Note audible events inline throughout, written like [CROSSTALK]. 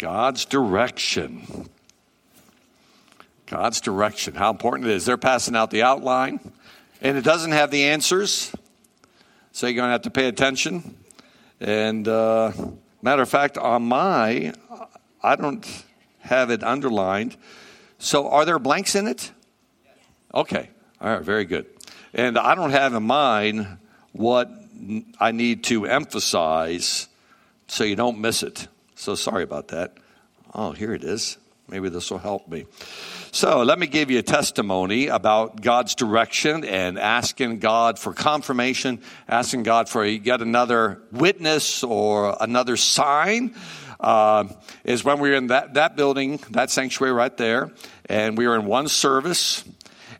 God's direction. God's direction. How important it is. They're passing out the outline, and it doesn't have the answers, so you're going to have to pay attention. And uh, matter of fact, on my, I don't have it underlined. So are there blanks in it? Okay. All right. Very good. And I don't have in mind what I need to emphasize so you don't miss it. So sorry about that. Oh, here it is. Maybe this will help me. So let me give you a testimony about God's direction and asking God for confirmation, asking God for yet another witness or another sign. Uh, is when we were in that, that building, that sanctuary right there, and we were in one service,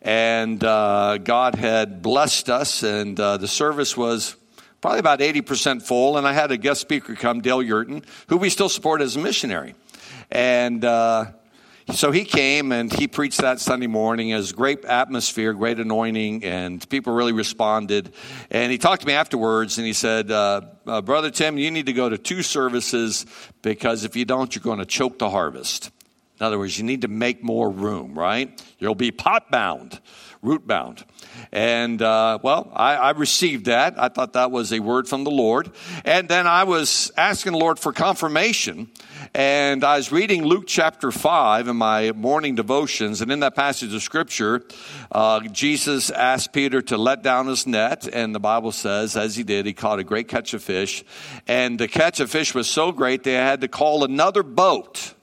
and uh, God had blessed us, and uh, the service was probably about 80% full, and I had a guest speaker come, Dale Yurton, who we still support as a missionary. And uh, so he came and he preached that Sunday morning. It was great atmosphere, great anointing, and people really responded. And he talked to me afterwards and he said, uh, uh, Brother Tim, you need to go to two services because if you don't, you're going to choke the harvest. In other words, you need to make more room, right? You'll be pot bound, root bound. And uh, well, I, I, received that. I thought that was a word from the Lord. And then I was asking the Lord for confirmation. And I was reading Luke chapter 5 in my morning devotions. And in that passage of scripture, uh, Jesus asked Peter to let down his net. And the Bible says, as he did, he caught a great catch of fish. And the catch of fish was so great, they had to call another boat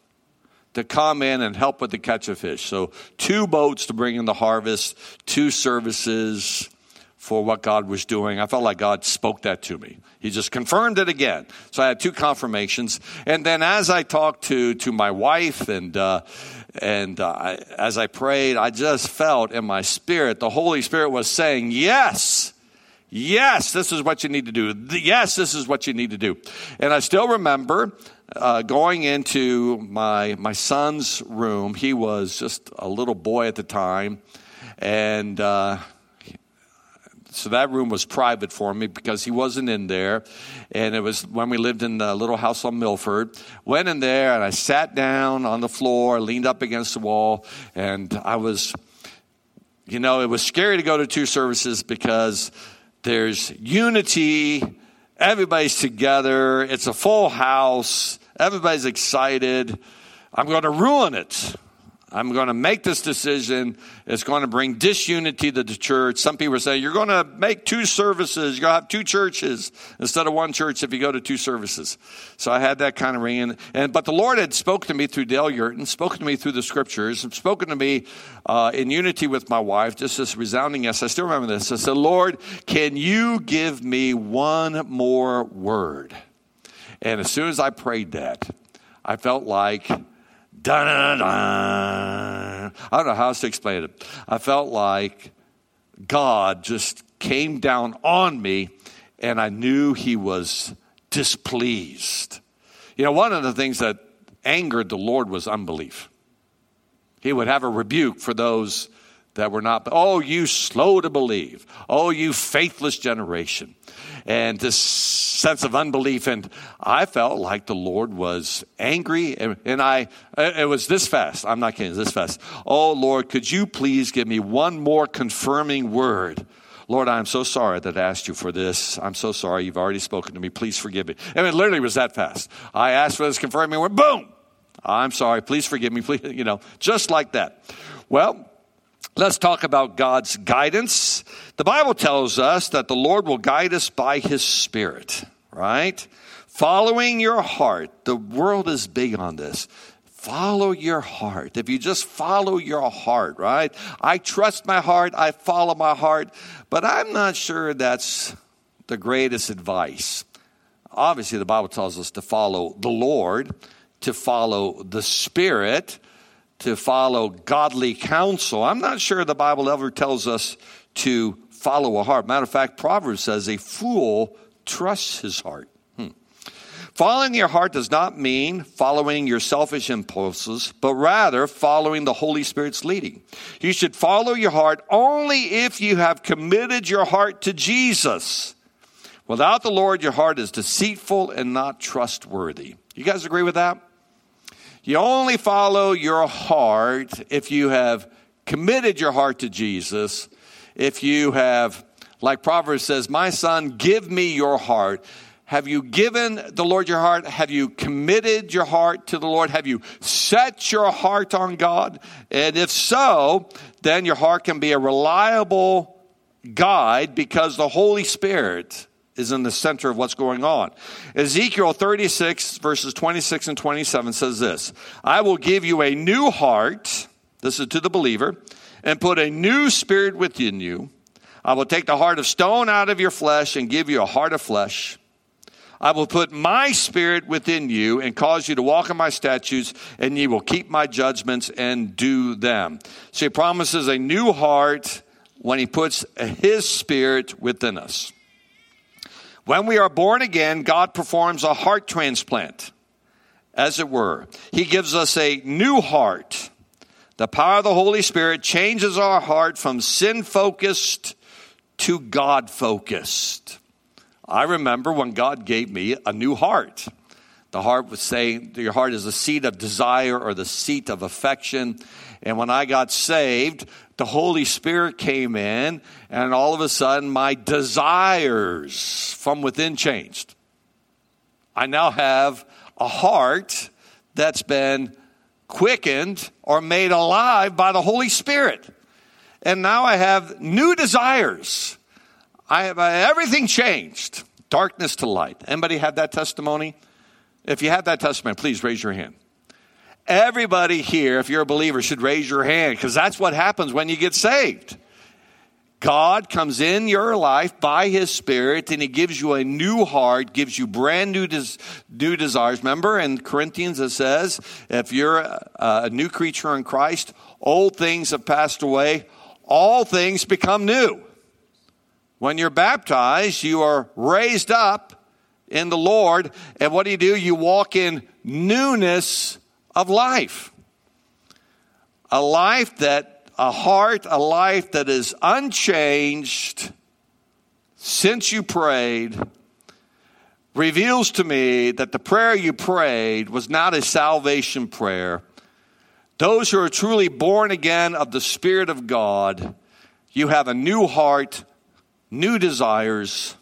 to come in and help with the catch of fish. So, two boats to bring in the harvest, two services for what God was doing. I felt like God spoke that to me. He just confirmed it again. So I had two confirmations. And then as I talked to, to my wife and, uh, and uh, I, as I prayed, I just felt in my spirit, the Holy Spirit was saying, yes, yes, this is what you need to do. Yes, this is what you need to do. And I still remember uh, going into my my son's room. He was just a little boy at the time, and uh, so that room was private for me because he wasn't in there. And it was when we lived in the little house on Milford. Went in there and I sat down on the floor, leaned up against the wall, and I was, you know, it was scary to go to two services because there's unity Everybody's together. It's a full house. Everybody's excited. I'm going to ruin it. I'm going to make this decision. It's going to bring disunity to the church. Some people say you're going to make two services. You're going to have two churches instead of one church if you go to two services. So I had that kind of ringing. And but the Lord had spoken to me through Dale Yurton, spoken to me through the scriptures, and spoken to me uh, in unity with my wife. Just this resounding yes. I still remember this. I said, Lord, can you give me one more word? And as soon as I prayed that, I felt like I don't know how else to explain it. I felt like God just came down on me and I knew he was displeased. You know, one of the things that angered the Lord was unbelief. He would have a rebuke for those that were not, oh, you slow to believe. Oh, you faithless generation. And this sense of unbelief. And I felt like the Lord was angry. And, I, it was this fast. I'm not kidding, this fast. Oh, Lord, could you please give me one more confirming word? Lord, I'm so sorry that I asked you for this. I'm so sorry. You've already spoken to me. Please forgive me. I mean, literally was that fast. I asked for this confirming word. Boom. I'm sorry. Please forgive me. Please, you know, just like that. Well, Let's talk about God's guidance. The Bible tells us that the Lord will guide us by His Spirit, right? Following your heart. The world is big on this. Follow your heart. If you just follow your heart, right? I trust my heart, I follow my heart, but I'm not sure that's the greatest advice. Obviously, the Bible tells us to follow the Lord, to follow the Spirit, to follow godly counsel. I'm not sure the Bible ever tells us to follow a heart. Matter of fact, Proverbs says a fool trusts his heart. Hmm. Following your heart does not mean following your selfish impulses, but rather following the Holy Spirit's leading. You should follow your heart only if you have committed your heart to Jesus. Without the Lord, your heart is deceitful and not trustworthy. You guys agree with that? You only follow your heart if you have committed your heart to Jesus, if you have, like Proverbs says, My son, give me your heart. Have you given the Lord your heart? Have you committed your heart to the Lord? Have you set your heart on God? And if so, then your heart can be a reliable guide because the Holy Spirit is in the center of what's going on. Ezekiel 36, verses 26 and 27 says this I will give you a new heart, this is to the believer, and put a new spirit within you. I will take the heart of stone out of your flesh and give you a heart of flesh. I will put my spirit within you and cause you to walk in my statutes, and ye will keep my judgments and do them. So he promises a new heart when he puts his spirit within us. When we are born again, God performs a heart transplant, as it were. He gives us a new heart. The power of the Holy Spirit changes our heart from sin focused to God focused. I remember when God gave me a new heart. The heart was saying your heart is the seat of desire or the seat of affection. And when I got saved, the Holy Spirit came in, and all of a sudden, my desires from within changed. I now have a heart that's been quickened or made alive by the Holy Spirit. And now I have new desires I have uh, everything changed. Darkness to light. Anybody have that testimony? If you have that testimony, please raise your hand. Everybody here, if you're a believer, should raise your hand because that's what happens when you get saved. God comes in your life by His Spirit and He gives you a new heart, gives you brand new, des- new desires. Remember in Corinthians it says, if you're a, a new creature in Christ, old things have passed away, all things become new. When you're baptized, you are raised up in the Lord. And what do you do? You walk in newness of life. A life that, a heart, a life that is unchanged since you prayed reveals to me that the prayer you prayed was not a salvation prayer. Those who are truly born again of the Spirit of God, you have a new heart, new desires,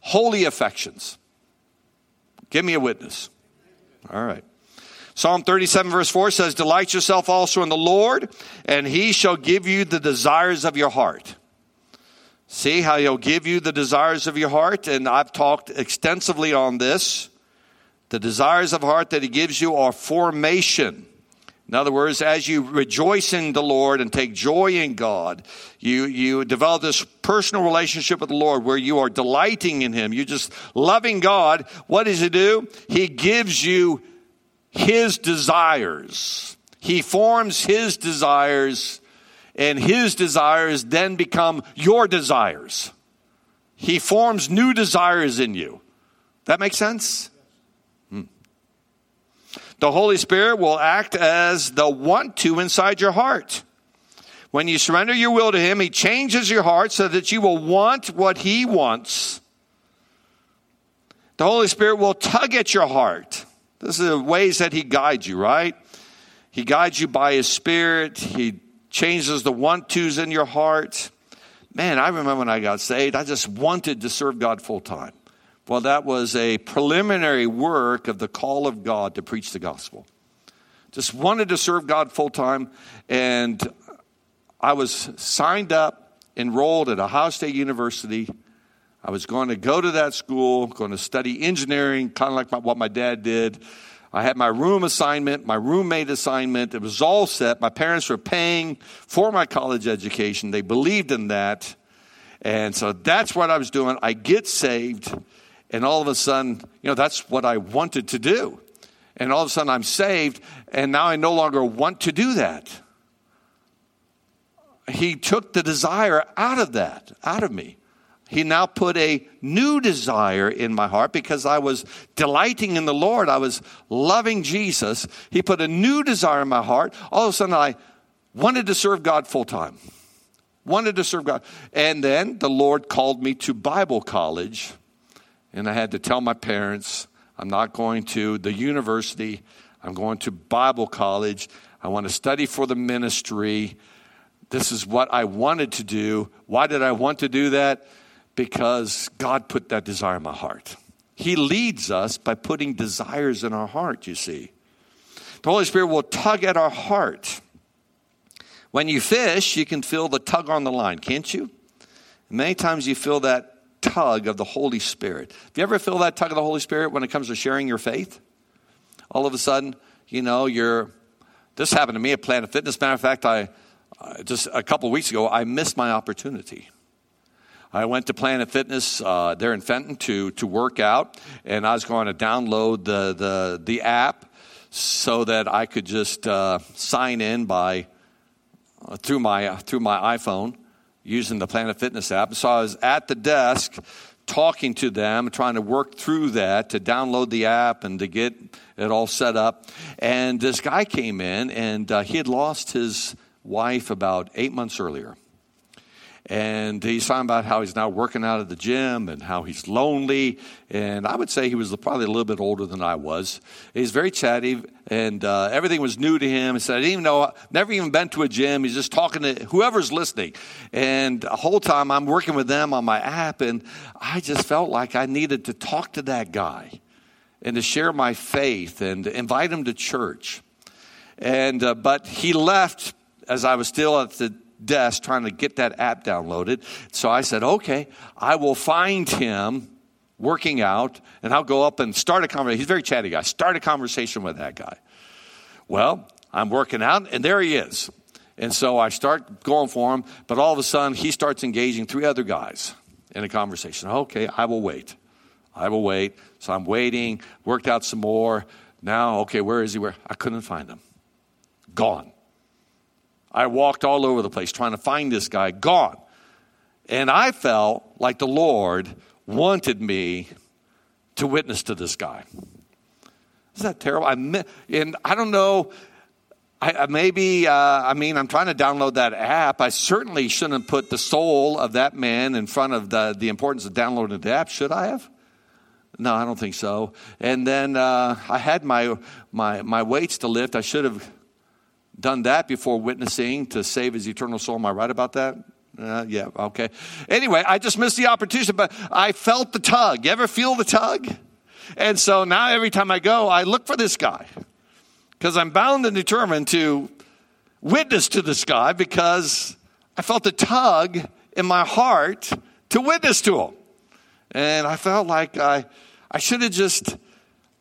holy affections. Give me a witness. All right. Psalm 37, verse 4 says, Delight yourself also in the Lord, and he shall give you the desires of your heart. See how he'll give you the desires of your heart? And I've talked extensively on this. The desires of heart that he gives you are formation. In other words, as you rejoice in the Lord and take joy in God, you, you develop this personal relationship with the Lord where you are delighting in Him. You're just loving God. What does He do? He gives you His desires. He forms His desires, and His desires then become your desires. He forms new desires in you. That makes sense? Hmm. The Holy Spirit will act as the want to inside your heart. When you surrender your will to Him, He changes your heart so that you will want what He wants. The Holy Spirit will tug at your heart. This is the ways that He guides you, right? He guides you by His Spirit. He changes the want tos in your heart. Man, I remember when I got saved, I just wanted to serve God full time. Well, that was a preliminary work of the call of God to preach the gospel. Just wanted to serve God full time, and I was signed up, enrolled at Ohio State University. I was going to go to that school, going to study engineering, kind of like my, what my dad did. I had my room assignment, my roommate assignment. It was all set. My parents were paying for my college education. They believed in that. And so that's what I was doing. I get saved. And all of a sudden, you know, that's what I wanted to do. And all of a sudden, I'm saved, and now I no longer want to do that. He took the desire out of that, out of me. He now put a new desire in my heart because I was delighting in the Lord. I was loving Jesus. He put a new desire in my heart. All of a sudden, I wanted to serve God full time. Wanted to serve God. And then the Lord called me to Bible college and I had to tell my parents, I'm not going to the university. I'm going to Bible college. I want to study for the ministry. This is what I wanted to do. Why did I want to do that? Because God put that desire in my heart. He leads us by putting desires in our heart, you see. The Holy Spirit will tug at our heart. When you fish, you can feel the tug on the line, can't you? Many times you feel that tug of the Holy Spirit. Have you ever feel that tug of the Holy Spirit when it comes to sharing your faith? All of a sudden, you know, you're. This happened to me at Planet Fitness. Matter of fact, I uh, just a couple weeks ago, I missed my opportunity. I went to Planet Fitness uh, there in Fenton to to work out, and I was going to download the the the app so that I could just uh, sign in by uh, through my through my iPhone using the Planet Fitness app. So I was at the desk talking to them, trying to work through that to download the app and to get it all set up. And this guy came in, and uh, he had lost his wife about eight months earlier. And he's talking about how he's now working out at the gym and how he's lonely. And I would say he was probably a little bit older than I was. He's very chatty, and uh, everything was new to him. He said, I didn't even know, never even been to a gym. He's just talking to whoever's listening. And the whole time I'm working with them on my app, and I just felt like I needed to talk to that guy and to share my faith and invite him to church. And, uh, but he left as I was still at the desk trying to get that app downloaded. So I said, okay, I will find him working out and I'll go up and start a conversation. He's a very chatty guy. Start a conversation with that guy. Well, I'm working out and there he is. And so I start going for him, but all of a sudden he starts engaging three other guys in a conversation. Okay, I will wait. I will wait. So I'm waiting, worked out some more. Now, okay, where is he? Where? I couldn't find him. Gone. I walked all over the place trying to find this guy, gone. And I felt like the Lord wanted me to witness to this guy. Isn't that terrible? I and I don't know. I, maybe uh, I mean I'm trying to download that app. I certainly shouldn't put the soul of that man in front of the the importance of downloading the app. Should I have? No, I don't think so. And then uh, I had my my my weights to lift. I should have done that before witnessing to save his eternal soul. Am I right about that? Uh, yeah, okay. Anyway, I just missed the opportunity, but I felt the tug. You ever feel the tug? And so now every time I go, I look for this guy because I'm bound and determined to witness to this guy because I felt the tug in my heart to witness to him. And I felt like I, I should have just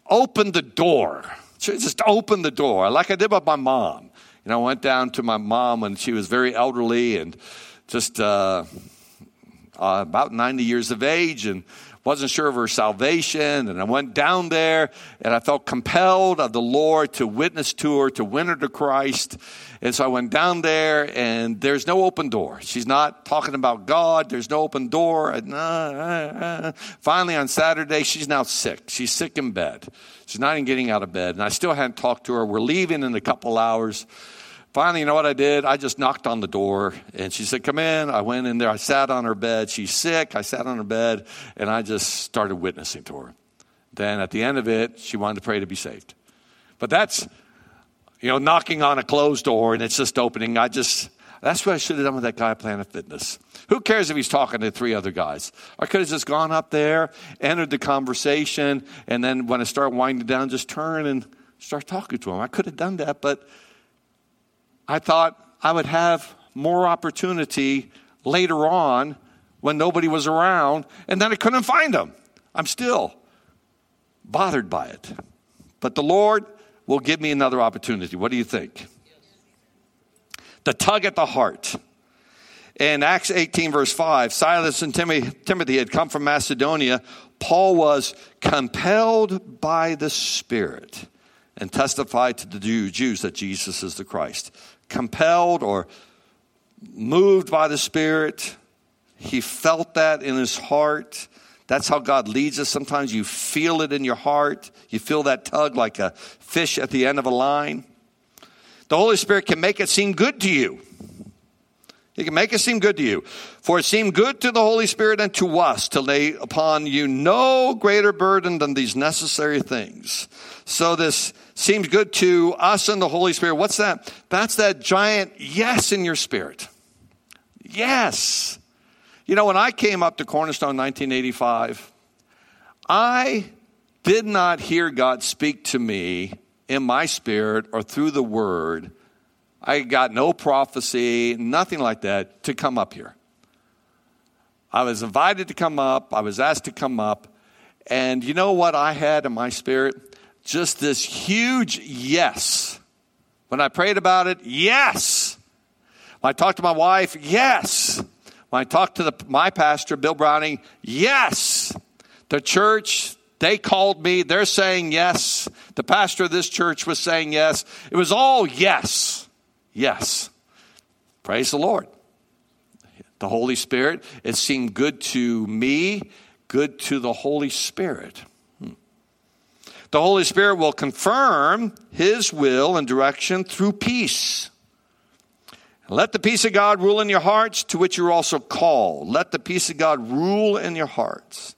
opened the door. Should have just opened the door like I did with my mom. Know, I went down to my mom when she was very elderly and just uh, uh, about 90 years of age and wasn't sure of her salvation. And I went down there and I felt compelled of the Lord to witness to her, to win her to Christ. And so I went down there and there's no open door. She's not talking about God. There's no open door. Uh, uh, uh. Finally on Saturday, she's now sick. She's sick in bed. She's not even getting out of bed. And I still hadn't talked to her. We're leaving in a couple hours. Finally, you know what I did? I just knocked on the door and she said, Come in. I went in there. I sat on her bed. She's sick. I sat on her bed and I just started witnessing to her. Then at the end of it, she wanted to pray to be saved. But that's, you know, knocking on a closed door and it's just opening. I just, that's what I should have done with that guy at Planet Fitness. Who cares if he's talking to three other guys? I could have just gone up there, entered the conversation, and then when I start winding down, just turn and start talking to him. I could have done that, but I thought I would have more opportunity later on when nobody was around, and then I couldn't find him. I'm still bothered by it. But the Lord will give me another opportunity. What do you think? The tug at the heart. In Acts 18, verse 5, Silas and Timothy had come from Macedonia. Paul was compelled by the Spirit and testified to the Jews that Jesus is the Christ compelled or moved by the Spirit. He felt that in his heart. That's how God leads us. Sometimes you feel it in your heart. You feel that tug like a fish at the end of a line. The Holy Spirit can make it seem good to you. He can make it seem good to you. For it seemed good to the Holy Spirit and to us to lay upon you no greater burden than these necessary things. So this seems good to us and the Holy Spirit. What's that? That's that giant yes in your spirit. Yes. You know, when I came up to Cornerstone in 1985, I did not hear God speak to me in my spirit or through the word I got no prophecy, nothing like that, to come up here. I was invited to come up, I was asked to come up, and you know what I had in my spirit? Just this huge yes. When I prayed about it, yes. When I talked to my wife, yes. When I talked to the, my pastor, Bill Browning, yes. The church, they called me, they're saying yes. The pastor of this church was saying yes. It was all yes. Yes. Praise the Lord. The Holy Spirit, it seemed good to me, good to the Holy Spirit. Hmm. The Holy Spirit will confirm His will and direction through peace. Let the peace of God rule in your hearts, to which you're also called. Let the peace of God rule in your hearts.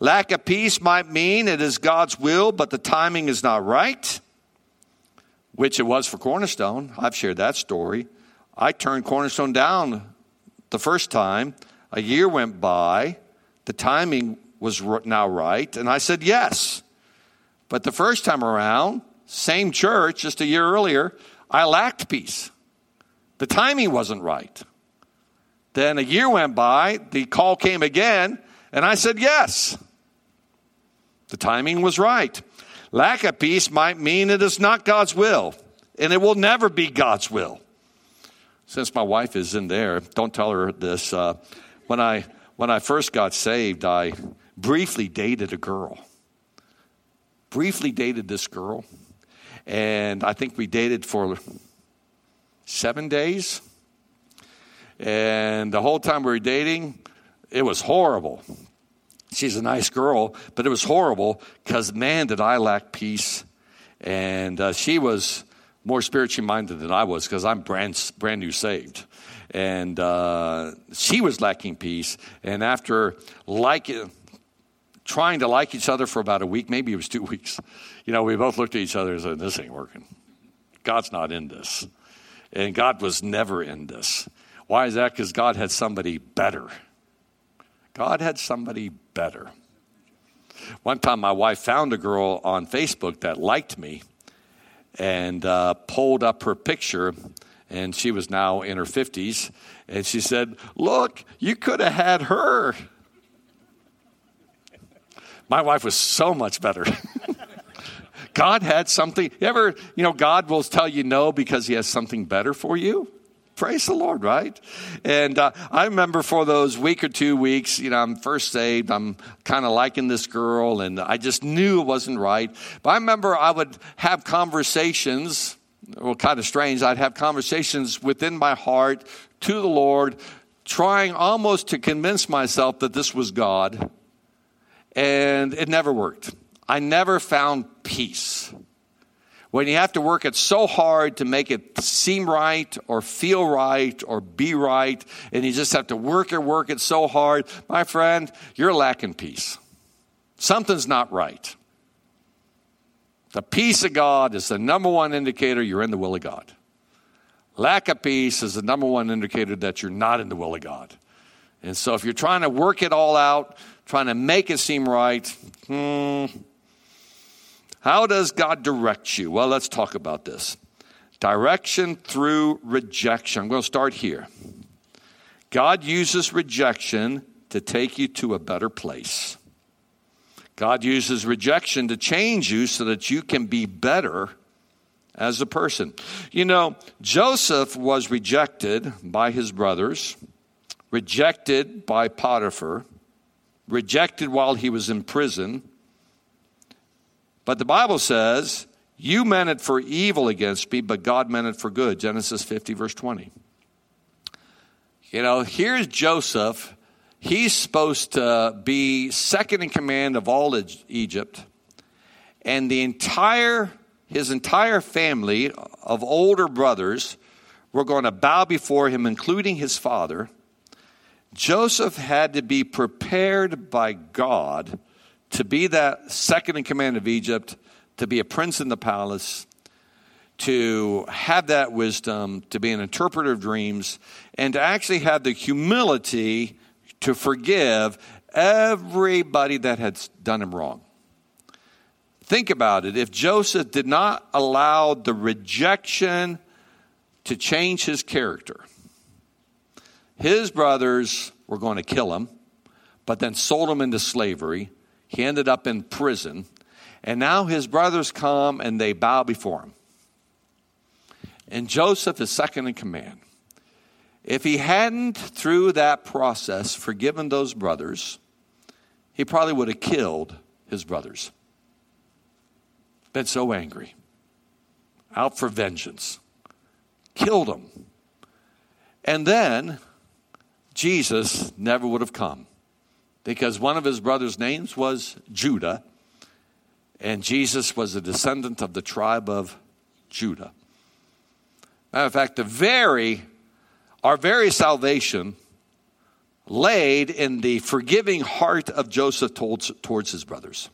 Lack of peace might mean it is God's will, but the timing is not right which it was for Cornerstone. I've shared that story. I turned Cornerstone down the first time. A year went by. The timing was now right. And I said yes. But the first time around, same church, just a year earlier, I lacked peace. The timing wasn't right. Then a year went by, the call came again, and I said yes. The timing was right. Lack of peace might mean it is not God's will, and it will never be God's will. Since my wife is in there, don't tell her this. Uh, when I when I first got saved, I briefly dated a girl. Briefly dated this girl, and I think we dated for seven days. And the whole time we were dating, it was horrible. She's a nice girl, but it was horrible because, man, did I lack peace. And uh, she was more spiritually minded than I was because I'm brand, brand new saved. And uh, she was lacking peace. And after like, trying to like each other for about a week, maybe it was two [LAUGHS] weeks, you know, we both looked at each other and said, This ain't working. God's not in this. And God was never in this. Why is that? Because God had somebody better. God had somebody better. One time, my wife found a girl on Facebook that liked me and uh, pulled up her picture, and she was now in her 50s. And she said, Look, you could have had her. My wife was so much better. [LAUGHS] God had something. You ever, you know, God will tell you no because he has something better for you? Praise the Lord, right? And uh, I remember for those week or two weeks, you know, I'm first saved, I'm kind of liking this girl, and I just knew it wasn't right. But I remember I would have conversations, well, kind of strange, I'd have conversations within my heart to the Lord, trying almost to convince myself that this was God. And it never worked. I never found peace when you have to work it so hard to make it seem right or feel right or be right, and you just have to work it, work it so hard, my friend, you're lacking peace. Something's not right. The peace of God is the number one indicator you're in the will of God. Lack of peace is the number one indicator that you're not in the will of God. And so if you're trying to work it all out, trying to make it seem right, hmm, how does God direct you? Well, let's talk about this. Direction through rejection. I'm going to start here. God uses rejection to take you to a better place. God uses rejection to change you so that you can be better as a person. You know, Joseph was rejected by his brothers, rejected by Potiphar, rejected while he was in prison, but the Bible says, You meant it for evil against me, but God meant it for good. Genesis 50, verse 20. You know, here's Joseph. He's supposed to be second in command of all Egypt. And the entire, his entire family of older brothers were going to bow before him, including his father, Joseph had to be prepared by God to be that second in command of Egypt, to be a prince in the palace, to have that wisdom, to be an interpreter of dreams, and to actually have the humility to forgive everybody that had done him wrong. Think about it. If Joseph did not allow the rejection to change his character, his brothers were going to kill him, but then sold him into slavery. He ended up in prison. And now his brothers come and they bow before him. And Joseph is second in command. If he hadn't, through that process, forgiven those brothers, he probably would have killed his brothers. Been so angry, out for vengeance, killed them. And then Jesus never would have come because one of his brothers' names was Judah, and Jesus was a descendant of the tribe of Judah. Matter of fact, the very, our very salvation laid in the forgiving heart of Joseph towards, towards his brothers.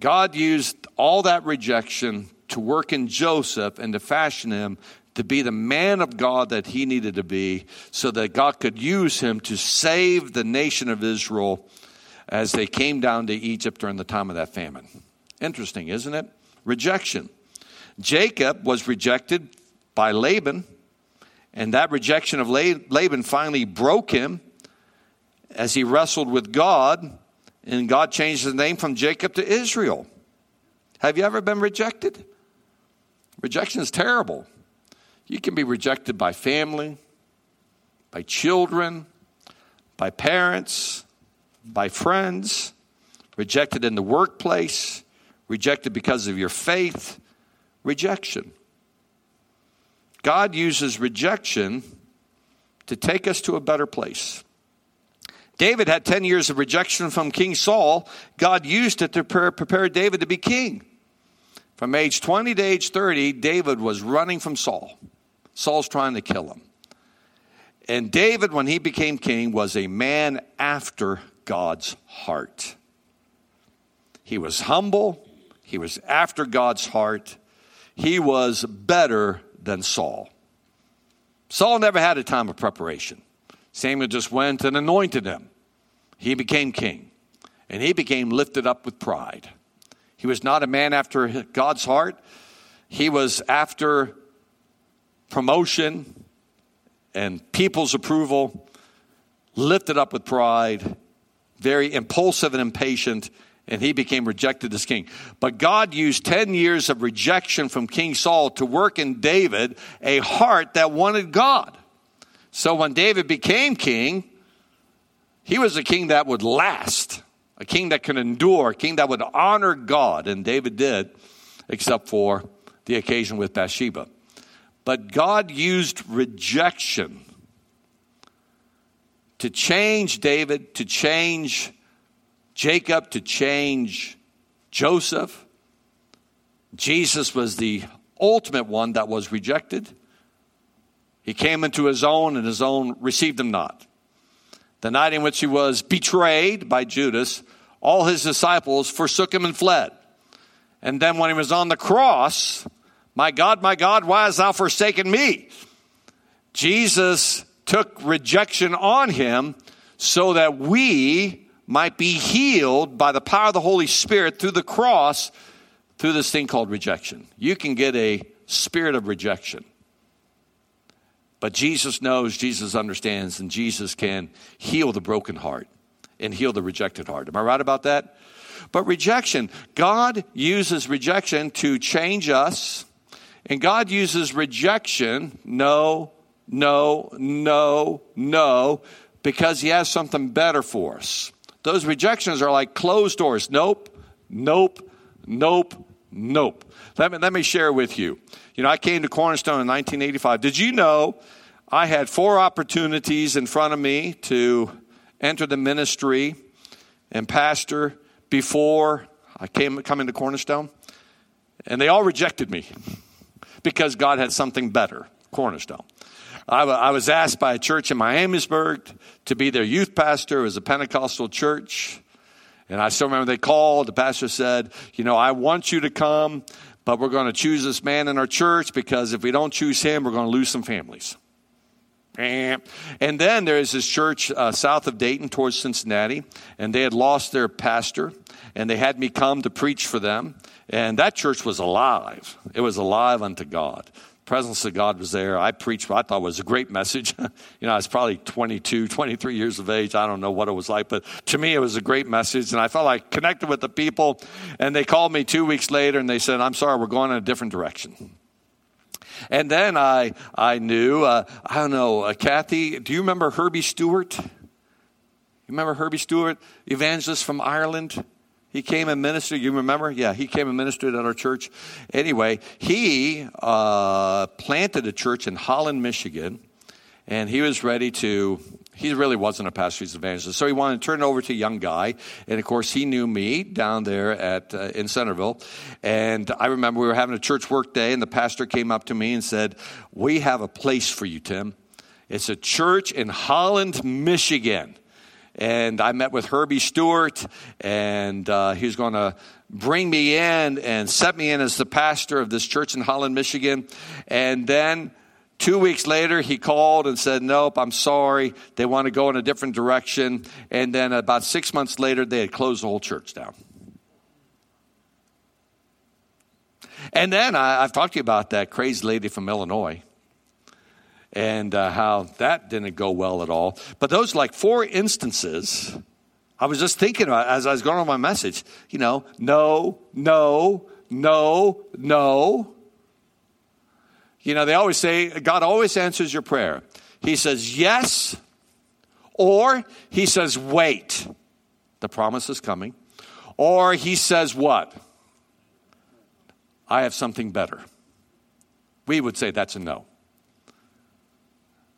God used all that rejection to work in Joseph and to fashion him to be the man of God that he needed to be so that God could use him to save the nation of Israel as they came down to Egypt during the time of that famine. Interesting, isn't it? Rejection. Jacob was rejected by Laban, and that rejection of Laban finally broke him as he wrestled with God, and God changed his name from Jacob to Israel. Have you ever been rejected? Rejection is terrible. You can be rejected by family, by children, by parents, by friends, rejected in the workplace, rejected because of your faith, rejection. God uses rejection to take us to a better place. David had 10 years of rejection from King Saul. God used it to prepare, David to be king. From age 20 to age 30, David was running from Saul. Saul's trying to kill him. And David, when he became king, was a man after God's heart. He was humble, he was after God's heart, he was better than Saul. Saul never had a time of preparation. Samuel just went and anointed him. He became king, and he became lifted up with pride. He was not a man after God's heart. He was after promotion and people's approval, lifted up with pride, very impulsive and impatient, and he became rejected as king. But God used 10 years of rejection from King Saul to work in David a heart that wanted God. So when David became king, he was a king that would last, a king that could endure, a king that would honor God, and David did, except for the occasion with Bathsheba. But God used rejection to change David, to change Jacob, to change Joseph. Jesus was the ultimate one that was rejected. He came into his own, and his own received him not. The night in which he was betrayed by Judas, all his disciples forsook him and fled. And then when he was on the cross, my God, my God, why hast thou forsaken me? Jesus took rejection on him so that we might be healed by the power of the Holy Spirit through the cross through this thing called rejection. You can get a spirit of rejection. But Jesus knows, Jesus understands, and Jesus can heal the broken heart and heal the rejected heart. Am I right about that? But rejection, God uses rejection to change us and God uses rejection, no, no, no, no, because He has something better for us. Those rejections are like closed doors. Nope, nope, nope, nope. Let me, let me share with you. You know, I came to Cornerstone in 1985. Did you know I had four opportunities in front of me to enter the ministry and pastor before I came come into Cornerstone? And they all rejected me because God had something better, Cornerstone. I, I was asked by a church in Miamisburg to be their youth pastor. It was a Pentecostal church. And I still remember they called. The pastor said, You know, I want you to come, but we're going to choose this man in our church because if we don't choose him, we're going to lose some families. And then there is this church uh, south of Dayton towards Cincinnati, and they had lost their pastor, and they had me come to preach for them. And that church was alive. It was alive unto God presence of God was there. I preached what I thought was a great message. [LAUGHS] you know, I was probably 22, 23 years of age. I don't know what it was like, but to me, it was a great message. And I felt like connected with the people. And they called me two weeks later and they said, I'm sorry, we're going in a different direction. And then I, I knew, uh, I don't know, uh, Kathy, do you remember Herbie Stewart? You remember Herbie Stewart, evangelist from Ireland? He came and ministered. You remember? Yeah, he came and ministered at our church. Anyway, he uh, planted a church in Holland, Michigan, and he was ready to. He really wasn't a pastor; he's an evangelist. So he wanted to turn it over to a young guy, and of course, he knew me down there at uh, in Centerville. And I remember we were having a church work day, and the pastor came up to me and said, "We have a place for you, Tim. It's a church in Holland, Michigan." And I met with Herbie Stewart, and uh, he was going to bring me in and set me in as the pastor of this church in Holland, Michigan. And then two weeks later, he called and said, Nope, I'm sorry. They want to go in a different direction. And then about six months later, they had closed the whole church down. And then I, have talked to you about that crazy lady from Illinois and uh, how that didn't go well at all. But those like four instances, I was just thinking about as I was going on my message, you know, no, no, no, no. You know, they always say, God always answers your prayer. He says yes, or he says wait. The promise is coming. Or he says what? I have something better. We would say that's a no.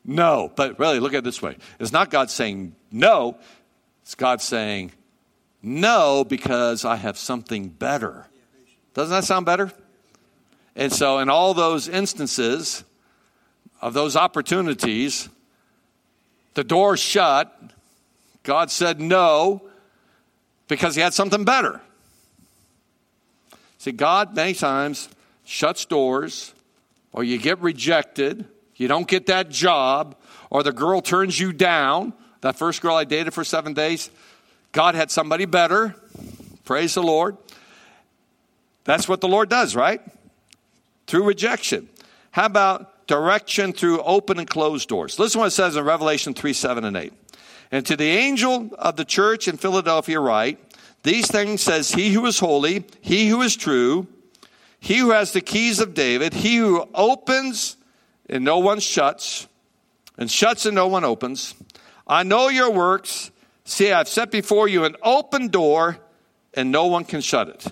No. But really, look at it this way it's not God saying no, it's God saying no because I have something better. Doesn't that sound better? And so, in all those instances of those opportunities, the door shut. God said no because he had something better. See, God many times shuts doors or you get rejected you don't get that job, or the girl turns you down. That first girl I dated for seven days, God had somebody better. Praise the Lord. That's what the Lord does, right? Through rejection. How about direction through open and closed doors? Listen what it says in Revelation 3 7 and 8. And to the angel of the church in Philadelphia, write, These things says he who is holy, he who is true, he who has the keys of David, he who opens and no one shuts, and shuts and no one opens. I know your works. See, I've set before you an open door, and no one can shut it.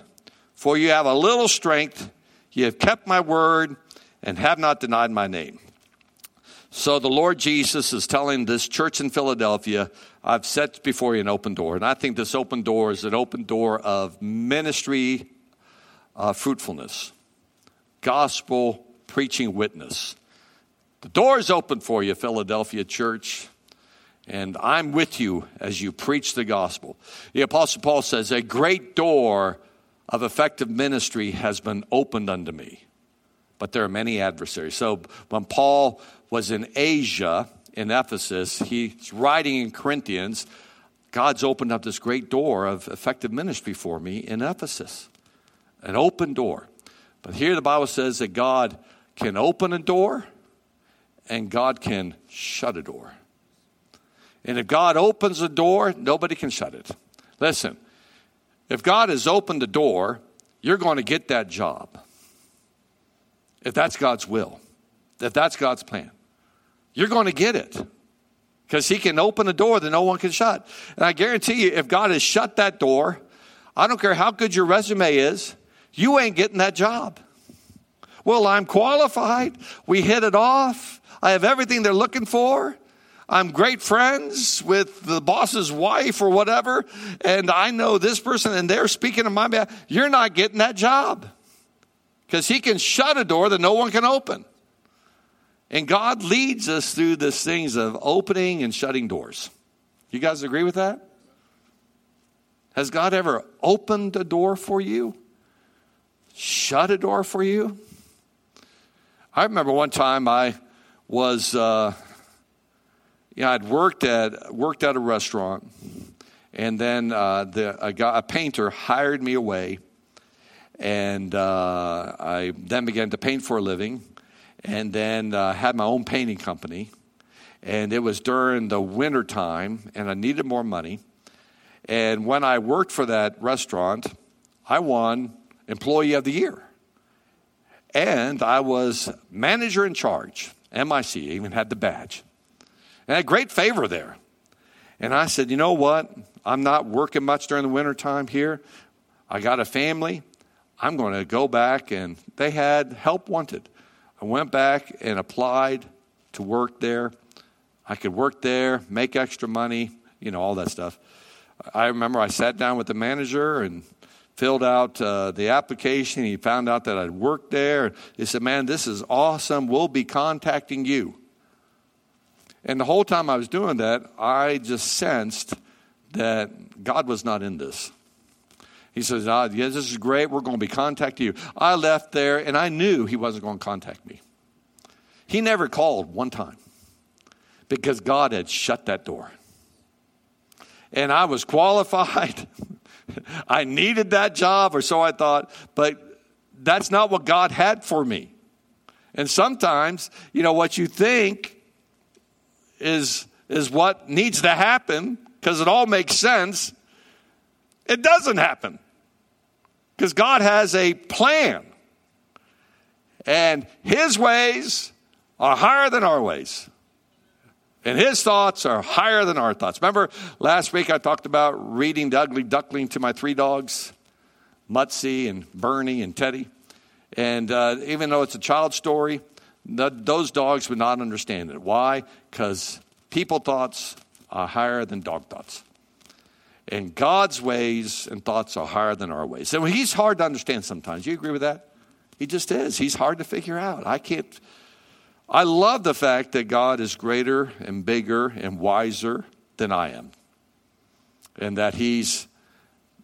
For you have a little strength, you have kept my word, and have not denied my name. So the Lord Jesus is telling this church in Philadelphia, I've set before you an open door. And I think this open door is an open door of ministry uh, fruitfulness, gospel preaching witness. The door is open for you, Philadelphia church, and I'm with you as you preach the gospel. The Apostle Paul says, A great door of effective ministry has been opened unto me, but there are many adversaries. So when Paul was in Asia, in Ephesus, he's writing in Corinthians, God's opened up this great door of effective ministry for me in Ephesus. An open door. But here the Bible says that God can open a door and God can shut a door. And if God opens a door, nobody can shut it. Listen, if God has opened the door, you're going to get that job. If that's God's will, if that's God's plan, you're going to get it because He can open a door that no one can shut. And I guarantee you, if God has shut that door, I don't care how good your resume is, you ain't getting that job. Well, I'm qualified. We hit it off. I have everything they're looking for. I'm great friends with the boss's wife or whatever, and I know this person and they're speaking on my behalf. You're not getting that job. because He can shut a door that no one can open. And God leads us through these things of opening and shutting doors. You guys agree with that? Has God ever opened a door for you? Shut a door for you? I remember one time I was, uh, know, I'd worked at worked at a restaurant, and then uh, the, a, guy, a painter hired me away, and uh, I then began to paint for a living, and then uh, had my own painting company, and it was during the winter time, and I needed more money, and when I worked for that restaurant, I won Employee of the Year. And I was manager in charge, MIC, even had the badge. And I had great favor there. And I said, you know what? I'm not working much during the wintertime here. I got a family. I'm going to go back. And they had help wanted. I went back and applied to work there. I could work there, make extra money, you know, all that stuff. I remember I sat down with the manager and filled out uh, the application. He found out that I'd worked there. He said, Man, this is awesome. We'll be contacting you. And the whole time I was doing that, I just sensed that God was not in this. He says, ah, Yeah, this is great. We're going to be contacting you. I left there and I knew he wasn't going to contact me. He never called one time because God had shut that door and I was [LAUGHS] qualified. [LAUGHS] I needed that job, or so I thought, but that's not what God had for me. And sometimes, you know, what you think is, is what needs to happen because it all makes sense. It doesn't happen because God has a plan. And His ways are higher than our ways. And his thoughts are higher than our thoughts. Remember last week I talked about reading the ugly duckling to my three dogs, Mutsy and Bernie and Teddy. And uh, even though it's a child story, the, those dogs would not understand it. Why? Because people thoughts are higher than dog thoughts. And God's ways and thoughts are higher than our ways. And he's hard to understand sometimes. You agree with that? He just is. He's hard to figure out. I can't I love the fact that God is greater and bigger and wiser than I am. And that He's,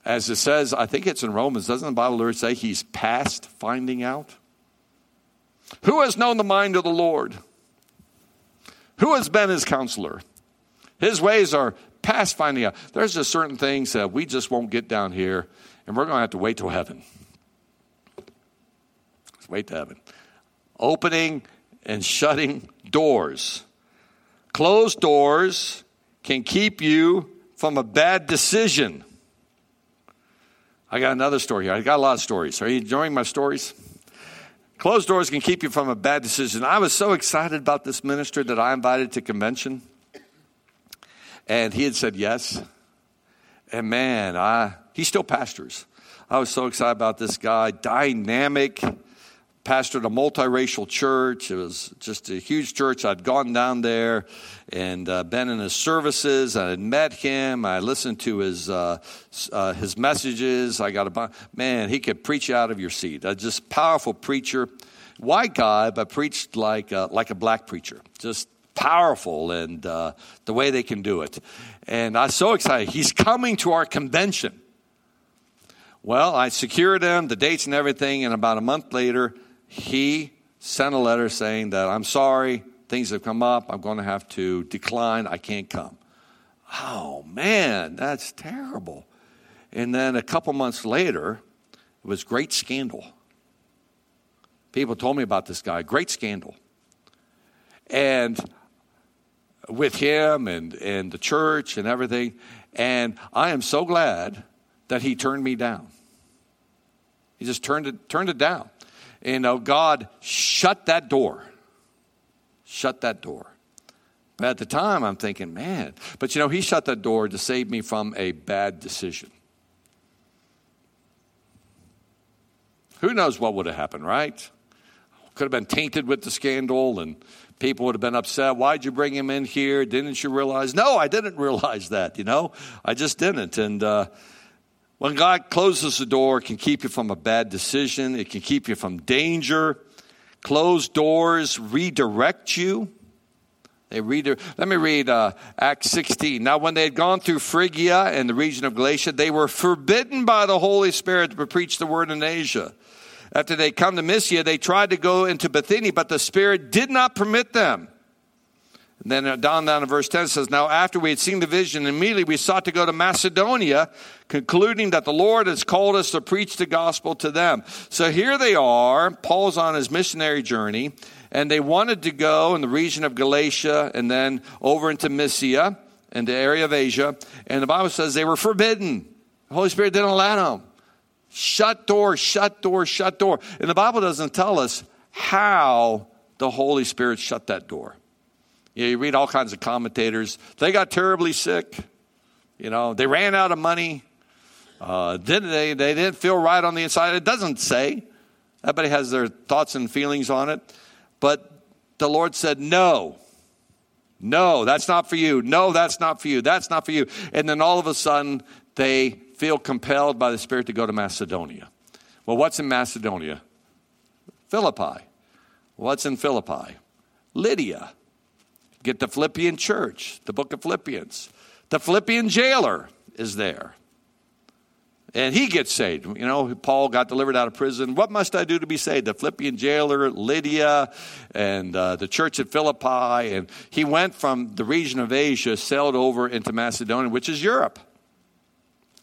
as it says, I think it's in Romans, doesn't the Bible say He's past finding out? Who has known the mind of the Lord? Who has been His counselor? His ways are past finding out. There's just certain things that we just won't get down here, and we're going to have to wait till heaven. Let's wait to heaven. Opening and shutting doors. Closed doors can keep you from a bad decision. I got another story here. I got a lot of stories. Are you enjoying my stories? Closed doors can keep you from a bad decision. I was so excited about this minister that I invited to convention. And he had said yes. And man, I he still pastors. I was so excited about this guy, dynamic, pastored a multiracial church. It was just a huge church. I'd gone down there and uh, been in his services. I had met him. I listened to his uh, uh, his messages. I got a man. He could preach out of your seat. A just powerful preacher, white guy, but preached like like a black preacher. Just powerful and uh, the way they can do it. And I was so excited. He's coming to our convention. Well, I secured him, the dates and everything, and about a month later, he sent a letter saying that I'm sorry, things have come up, I'm going to have to decline, I can't come. Oh man, that's terrible. And then a couple months later, it was great scandal. People told me about this guy, great scandal. And with him and, and the church and everything. And I am so glad that he turned me down. He just turned it, turned it down you know, God shut that door. Shut that door. But at the time, I'm thinking, man, but you know, He shut that door to save me from a bad decision. Who knows what would have happened, right? Could have been tainted with the scandal and people would have been upset. Why'd you bring him in here? Didn't you realize? No, I didn't [LAUGHS] realize that, you know? I just didn't. And, uh, When God closes the door, it can keep you from a bad decision, it can keep you from danger. Closed doors redirect you. They read, let me read uh, Acts 16. Now, when they had gone through Phrygia and the region of Galatia, they were forbidden by the Holy Spirit to preach the word in Asia. After they come to Mysia, they tried to go into Bithynia, but the Spirit did not permit them. And then uh, down down in verse 10 says, Now after we had seen the vision, immediately we sought to go to Macedonia, concluding that the Lord has called us to preach the gospel to them. So here they are. Paul's on his missionary journey, and they wanted to go in the region of Galatia and then over into Mysia, and the area of Asia. And the Bible says they were forbidden. The Holy Spirit didn't allow them. Shut door, shut door, shut door. And the Bible doesn't tell us how the Holy Spirit shut that door. You, know, you read all kinds of commentators. They got terribly sick. You know, they ran out of money. Uh, did they, they didn't feel right on the inside. It doesn't say. Everybody has their thoughts and feelings on it. But the Lord said, no. No, that's not for you. No, that's not for you. That's not for you. And then all of a sudden, they feel compelled by the Spirit to go to Macedonia. Well, what's in Macedonia? Philippi. What's in Philippi? Lydia. Get the Philippian church, the book of Philippians. The Philippian jailer is there. And he gets saved. You know, Paul got delivered out of prison. What must I do to be saved? The Philippian jailer, Lydia, and uh, the church at Philippi. And he went from the region of Asia, sailed over into Macedonia, which is Europe.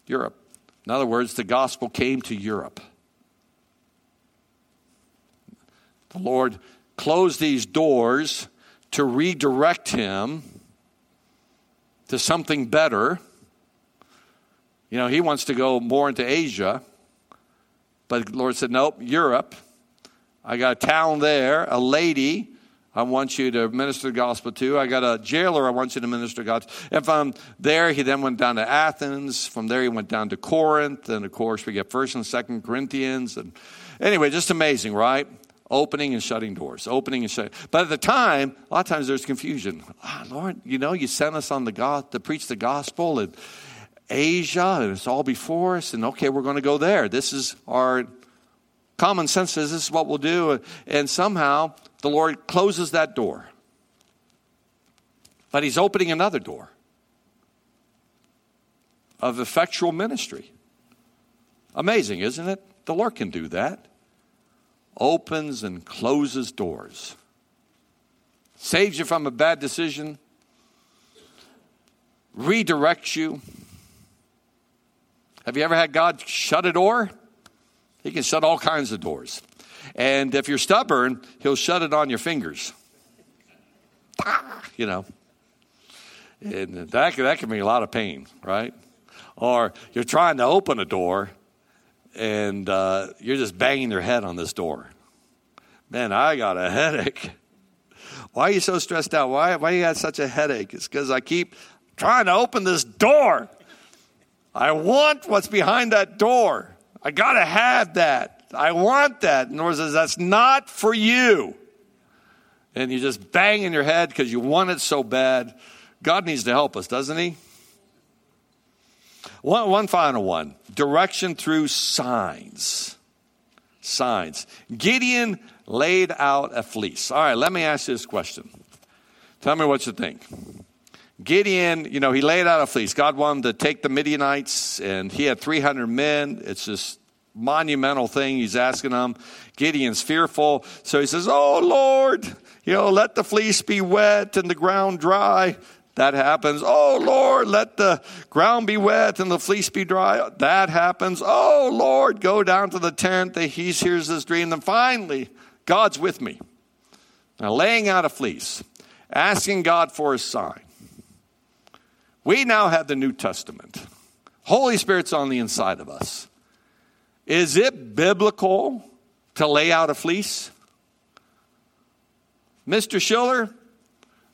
Europe. In other words, the gospel came to Europe. The Lord closed these doors to redirect him to something better. You know, he wants to go more into Asia, but the Lord said, Nope, Europe. I got a town there, a lady I want you to minister the gospel to. I got a jailer I want you to minister God. If I'm there, he then went down to Athens. From there, he went down to Corinth. And of course, we get 1st and 2nd Corinthians. And anyway, just amazing, right? Opening and shutting doors, opening and shutting. But at the time, a lot of times there's confusion. Oh, Lord, you know, you sent us on the God to preach the gospel in Asia, and it's all before us, and okay, we're going to go there. This is our common sense says this is what we'll do, and somehow the Lord closes that door. But He's opening another door of effectual ministry. Amazing, isn't it? The Lord can do that opens and closes doors, saves you from a bad decision, redirects you. Have you ever had God shut a door? He can shut all kinds of doors. And if you're stubborn, he'll shut it on your fingers. [LAUGHS] You know. And that, that can mean a lot of pain, right? Or you're trying to open a door and uh, you're just banging your head on this door. Man, I got a headache. [LAUGHS] Why are you so stressed out? Why, why you got such a headache? It's because I keep trying to open this door. I want what's behind that door. I got to have that. I want that. And the Lord says, that's not for you. And you just bang in your head because you want it so bad. God needs to help us, doesn't He? One, one final one direction through signs. Signs. Gideon laid out a fleece. All right, let me ask you this question. Tell me what you think. Gideon, you know, he laid out a fleece. God wanted to take the Midianites, and he had 300 men. It's this monumental thing he's asking them. Gideon's fearful. So he says, Oh, Lord, you know, let the fleece be wet and the ground dry. That happens. Oh, Lord, let the ground be wet and the fleece be dry. That happens. Oh, Lord, go down to the tent. That He hears this dream. And finally, God's with me. Now, laying out a fleece, asking God for a sign. We now have the New Testament. Holy Spirit's on the inside of us. Is it biblical to lay out a fleece? Mr. Schiller,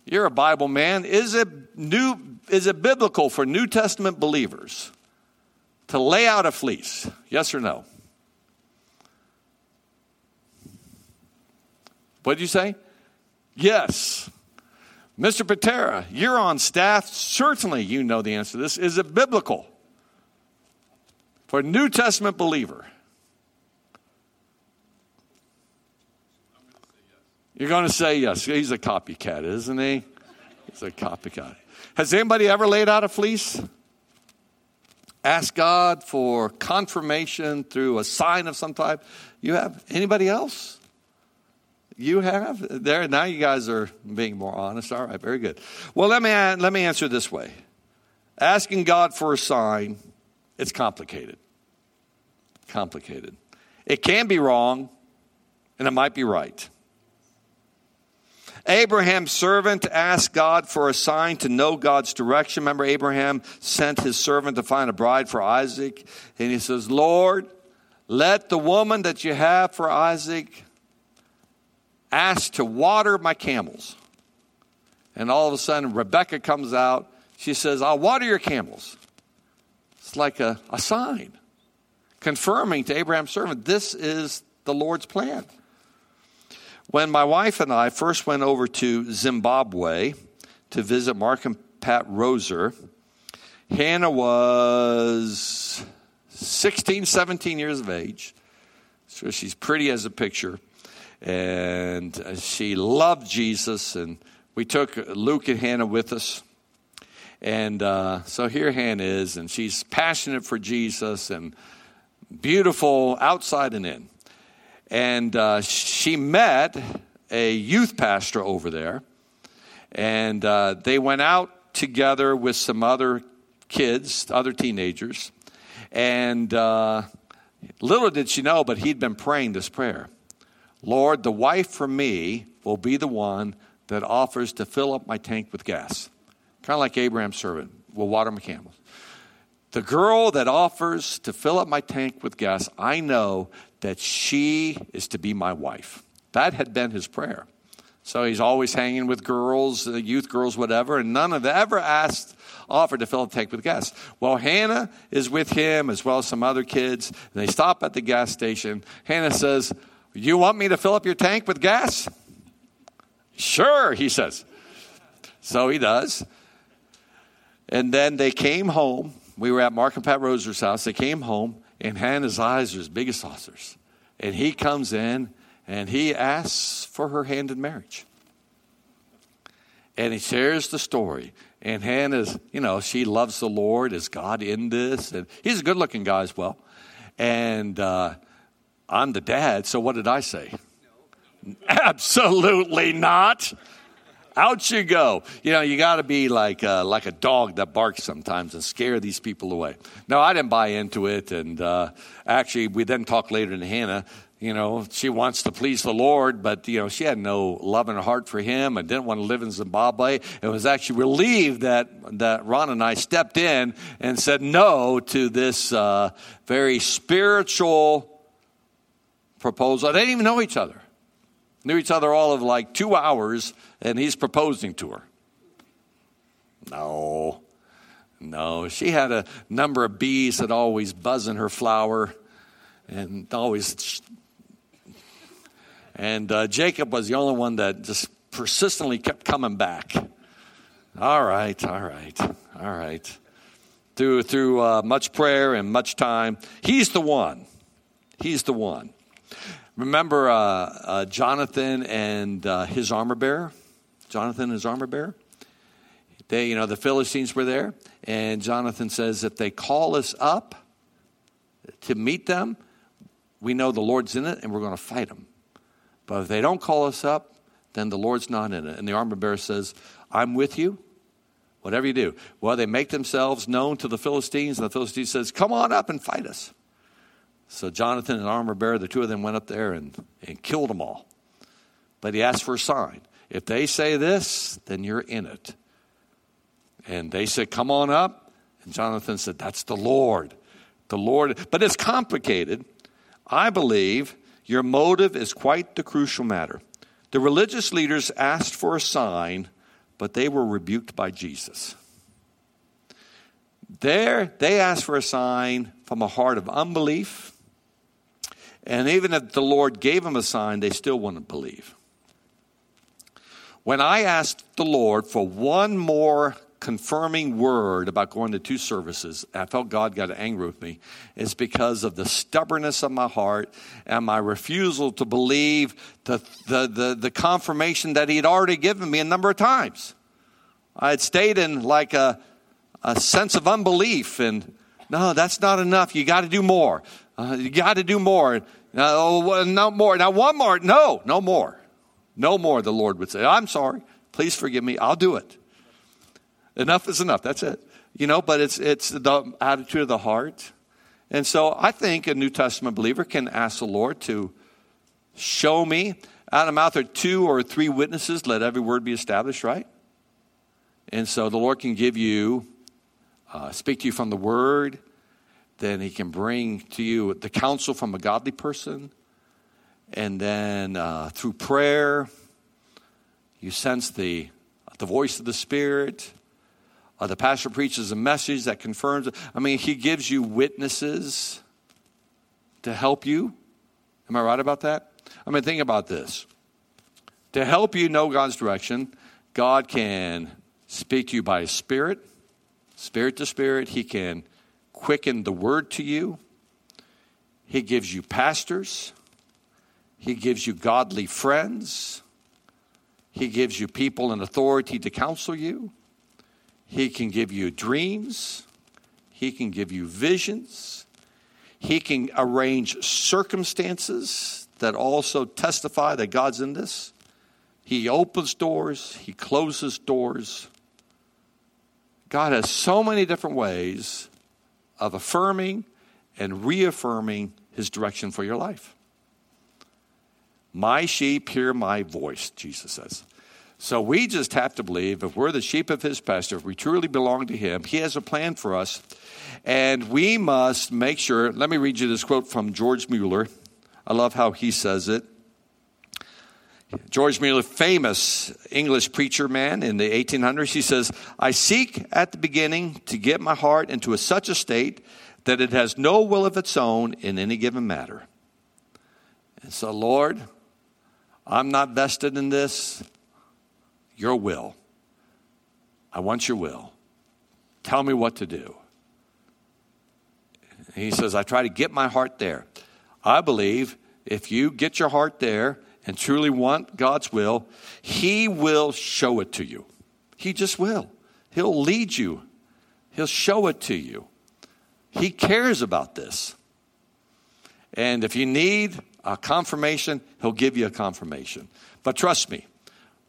you're a Bible man. Is it new is it biblical for New Testament believers to lay out a fleece? Yes or no? What did you say? Yes. Mr. Patera, you're on staff. Certainly you know the answer to this. Is it biblical? For a New Testament believer, you're going to say yes. He's a copycat, isn't he? He's a copycat. Has anybody ever laid out a fleece? Ask God for confirmation through a sign of some type. You have anybody else? You have there now. You guys are being more honest. All right, very good. Well, let me let me answer this way. Asking God for a sign, it's complicated. Complicated. It can be wrong, and it might be right. Abraham's servant asked God for a sign to know God's direction. Remember, Abraham sent his servant to find a bride for Isaac, and he says, Lord, let the woman that you have for Isaac ask to water my camels. And all of a sudden, Rebecca comes out. She says, I'll water your camels. It's like a, a sign confirming to Abraham's servant, this is the Lord's plan. When my wife and I first went over to Zimbabwe to visit Mark and Pat Roser, Hannah was 16, 17 years of age. So she's pretty as a picture. And she loved Jesus. And we took Luke and Hannah with us. And uh, so here Hannah is, and she's passionate for Jesus and beautiful outside and in and uh, she met a youth pastor over there, and uh, they went out together with some other kids, other teenagers, and uh, little did she know, but he'd been praying this prayer Lord, the wife for me will be the one that offers to fill up my tank with gas. Kind of like Abraham's servant will water my camels. The girl that offers to fill up my tank with gas, I know that she is to be my wife. That had been his prayer. So he's always hanging with girls, uh, youth girls, whatever, and none of them ever asked, offered to fill the tank with gas. Well, Hannah is with him as well as some other kids, and they stop at the gas station. Hannah says, You want me to fill up your tank with gas? Sure, he says. So he does. And then they came home. We were at Mark and Pat Roser's house. They came home, and Hannah's eyes are as big as saucers. And he comes in and he asks for her hand in marriage. And he shares the story. And Hannah's, you know, she loves the Lord. Is God in this? And he's a good looking guy as well. And uh, I'm the dad, so what did I say? [LAUGHS] Absolutely not. Out you go. You know, you got to be like uh, like a dog that barks sometimes and scare these people away. No, I didn't buy into it, and uh, actually, we then talked later to Hannah. You know, she wants to please the Lord, but you know, she had no love in her heart for Him and didn't want to live in Zimbabwe. And was actually relieved that that Ron and I stepped in and said no to this uh, very spiritual proposal. They didn't even know each other knew each other all of like two hours, and he's proposing to her. No, no. She had a number of bees that always buzz in her flower, and always. And uh, Jacob was the only one that just persistently kept coming back. All right, all right, all right. Through through uh, much prayer and much time, he's the one. He's the one. Remember uh, uh, Jonathan and uh, his armor bearer? Jonathan and his armor bearer? They, you know, the Philistines were there, and Jonathan says, if they call us up to meet them, we know the Lord's in it and we're going to fight them. But if they don't call us up, then the Lord's not in it. And the armor bearer says, I'm with you, whatever you do. Well, they make themselves known to the Philistines, and the Philistines says, Come on up and fight us. So Jonathan and armor bearer, the two of them went up there and, and killed them all. But he asked for a sign. If they say this, then you're in it. And they said, Come on up. And Jonathan said, That's the Lord. The Lord. But it's complicated. I believe your motive is quite the crucial matter. The religious leaders asked for a sign, but they were rebuked by Jesus. There, they asked for a sign from a heart of unbelief and even if the Lord gave them a sign, they still wouldn't believe. When I asked the Lord for one more confirming word about going to two services. I felt God got angry with me. It's because of the stubbornness of my heart and my refusal to believe the, the, the, the confirmation that He had already given me a number of times. I had stayed in like a, a sense of unbelief and no, that's not enough. You got to do more. Uh, you got to do more. No, no more. Now, one more. No, no more. No more, the Lord would say. I'm sorry. Please forgive me. I'll do it. Enough is enough. That's it. You know, but it's, it's the attitude of the heart. And so I think a New Testament believer can ask the Lord to show me out of mouth of two or three witnesses, let every word be established, right? And so the Lord can give you, uh, speak to you from the word. Then he can bring to you the counsel from a godly person. And then uh, through prayer, you sense the, the voice of the Spirit. Uh, the pastor preaches a message that confirms. I mean, he gives you witnesses to help you. Am I right about that? I mean, think about this. To help you know God's direction, God can speak to you by His Spirit, spirit to spirit. He can quicken the word to you. He gives you pastors. He gives you godly friends. He gives you people in authority to counsel you. He can give you dreams. He can give you visions. He can arrange circumstances that also testify that God's in this. He opens doors, He closes doors. God has so many different ways of affirming and reaffirming His direction for your life. My sheep hear my voice, Jesus says. So we just have to believe if we're the sheep of his pasture, if we truly belong to him, he has a plan for us. And we must make sure. Let me read you this quote from George Mueller. I love how he says it. George Mueller, famous English preacher man in the 1800s, he says, I seek at the beginning to get my heart into a, such a state that it has no will of its own in any given matter. And so, Lord, I'm not vested in this your will. I want your will. Tell me what to do. He says, I try to get my heart there. I believe if you get your heart there and truly want God's will, He will show it to you. He just will. He'll lead you, He'll show it to you. He cares about this. And if you need a confirmation, He'll give you a confirmation. But trust me,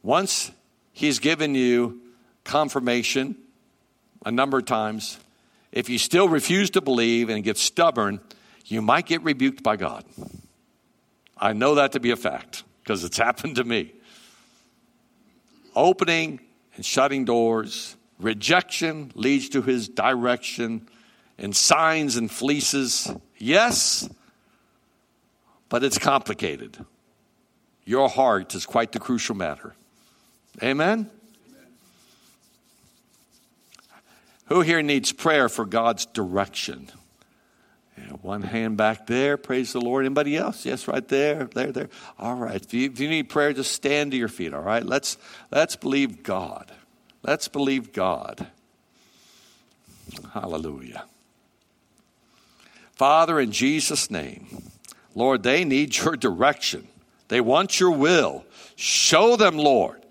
once He's given you confirmation a number of times. If you still refuse to believe and get stubborn, you might get rebuked by God. I know that to be a fact because it's [LAUGHS] happened to me. Opening and shutting doors, rejection leads to his direction, and signs and fleeces. Yes, but it's complicated. Your heart is quite the crucial matter. Amen? Who here needs prayer for God's direction? One hand back there. Praise the Lord. Anybody else? Yes, right there. There, there. All right. If you, if you need prayer, just stand to your feet. All right. Let's let's believe God. Let's believe God. Hallelujah. Father, in Jesus' name, Lord, they need your direction. They want your will. Show them, Lord.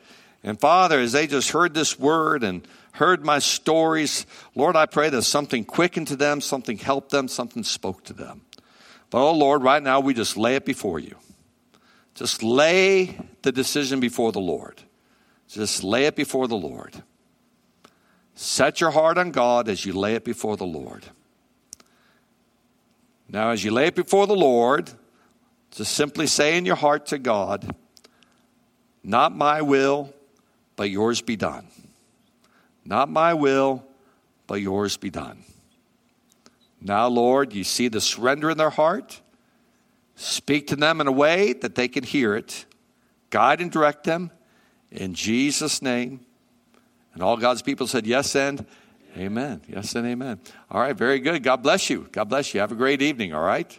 And Father, as they just heard this word and heard my stories, Lord, I pray that something quickened to them, something helped them, something spoke to them. But oh Lord, right now we just lay it before you. Just lay the decision before the Lord. Just lay it before the Lord. Set your heart on God as you lay it before the Lord. Now, as you lay it before the Lord, just simply say in your heart to God, Not my will, but yours be done. Not my will, but yours be done. Now, Lord, you see the surrender in their heart. Speak to them in a way that they can hear it. Guide and direct them in Jesus' name. And all God's people said, Yes and amen. Yes and amen. All right, very good. God bless you. God bless you. Have a great evening, all right?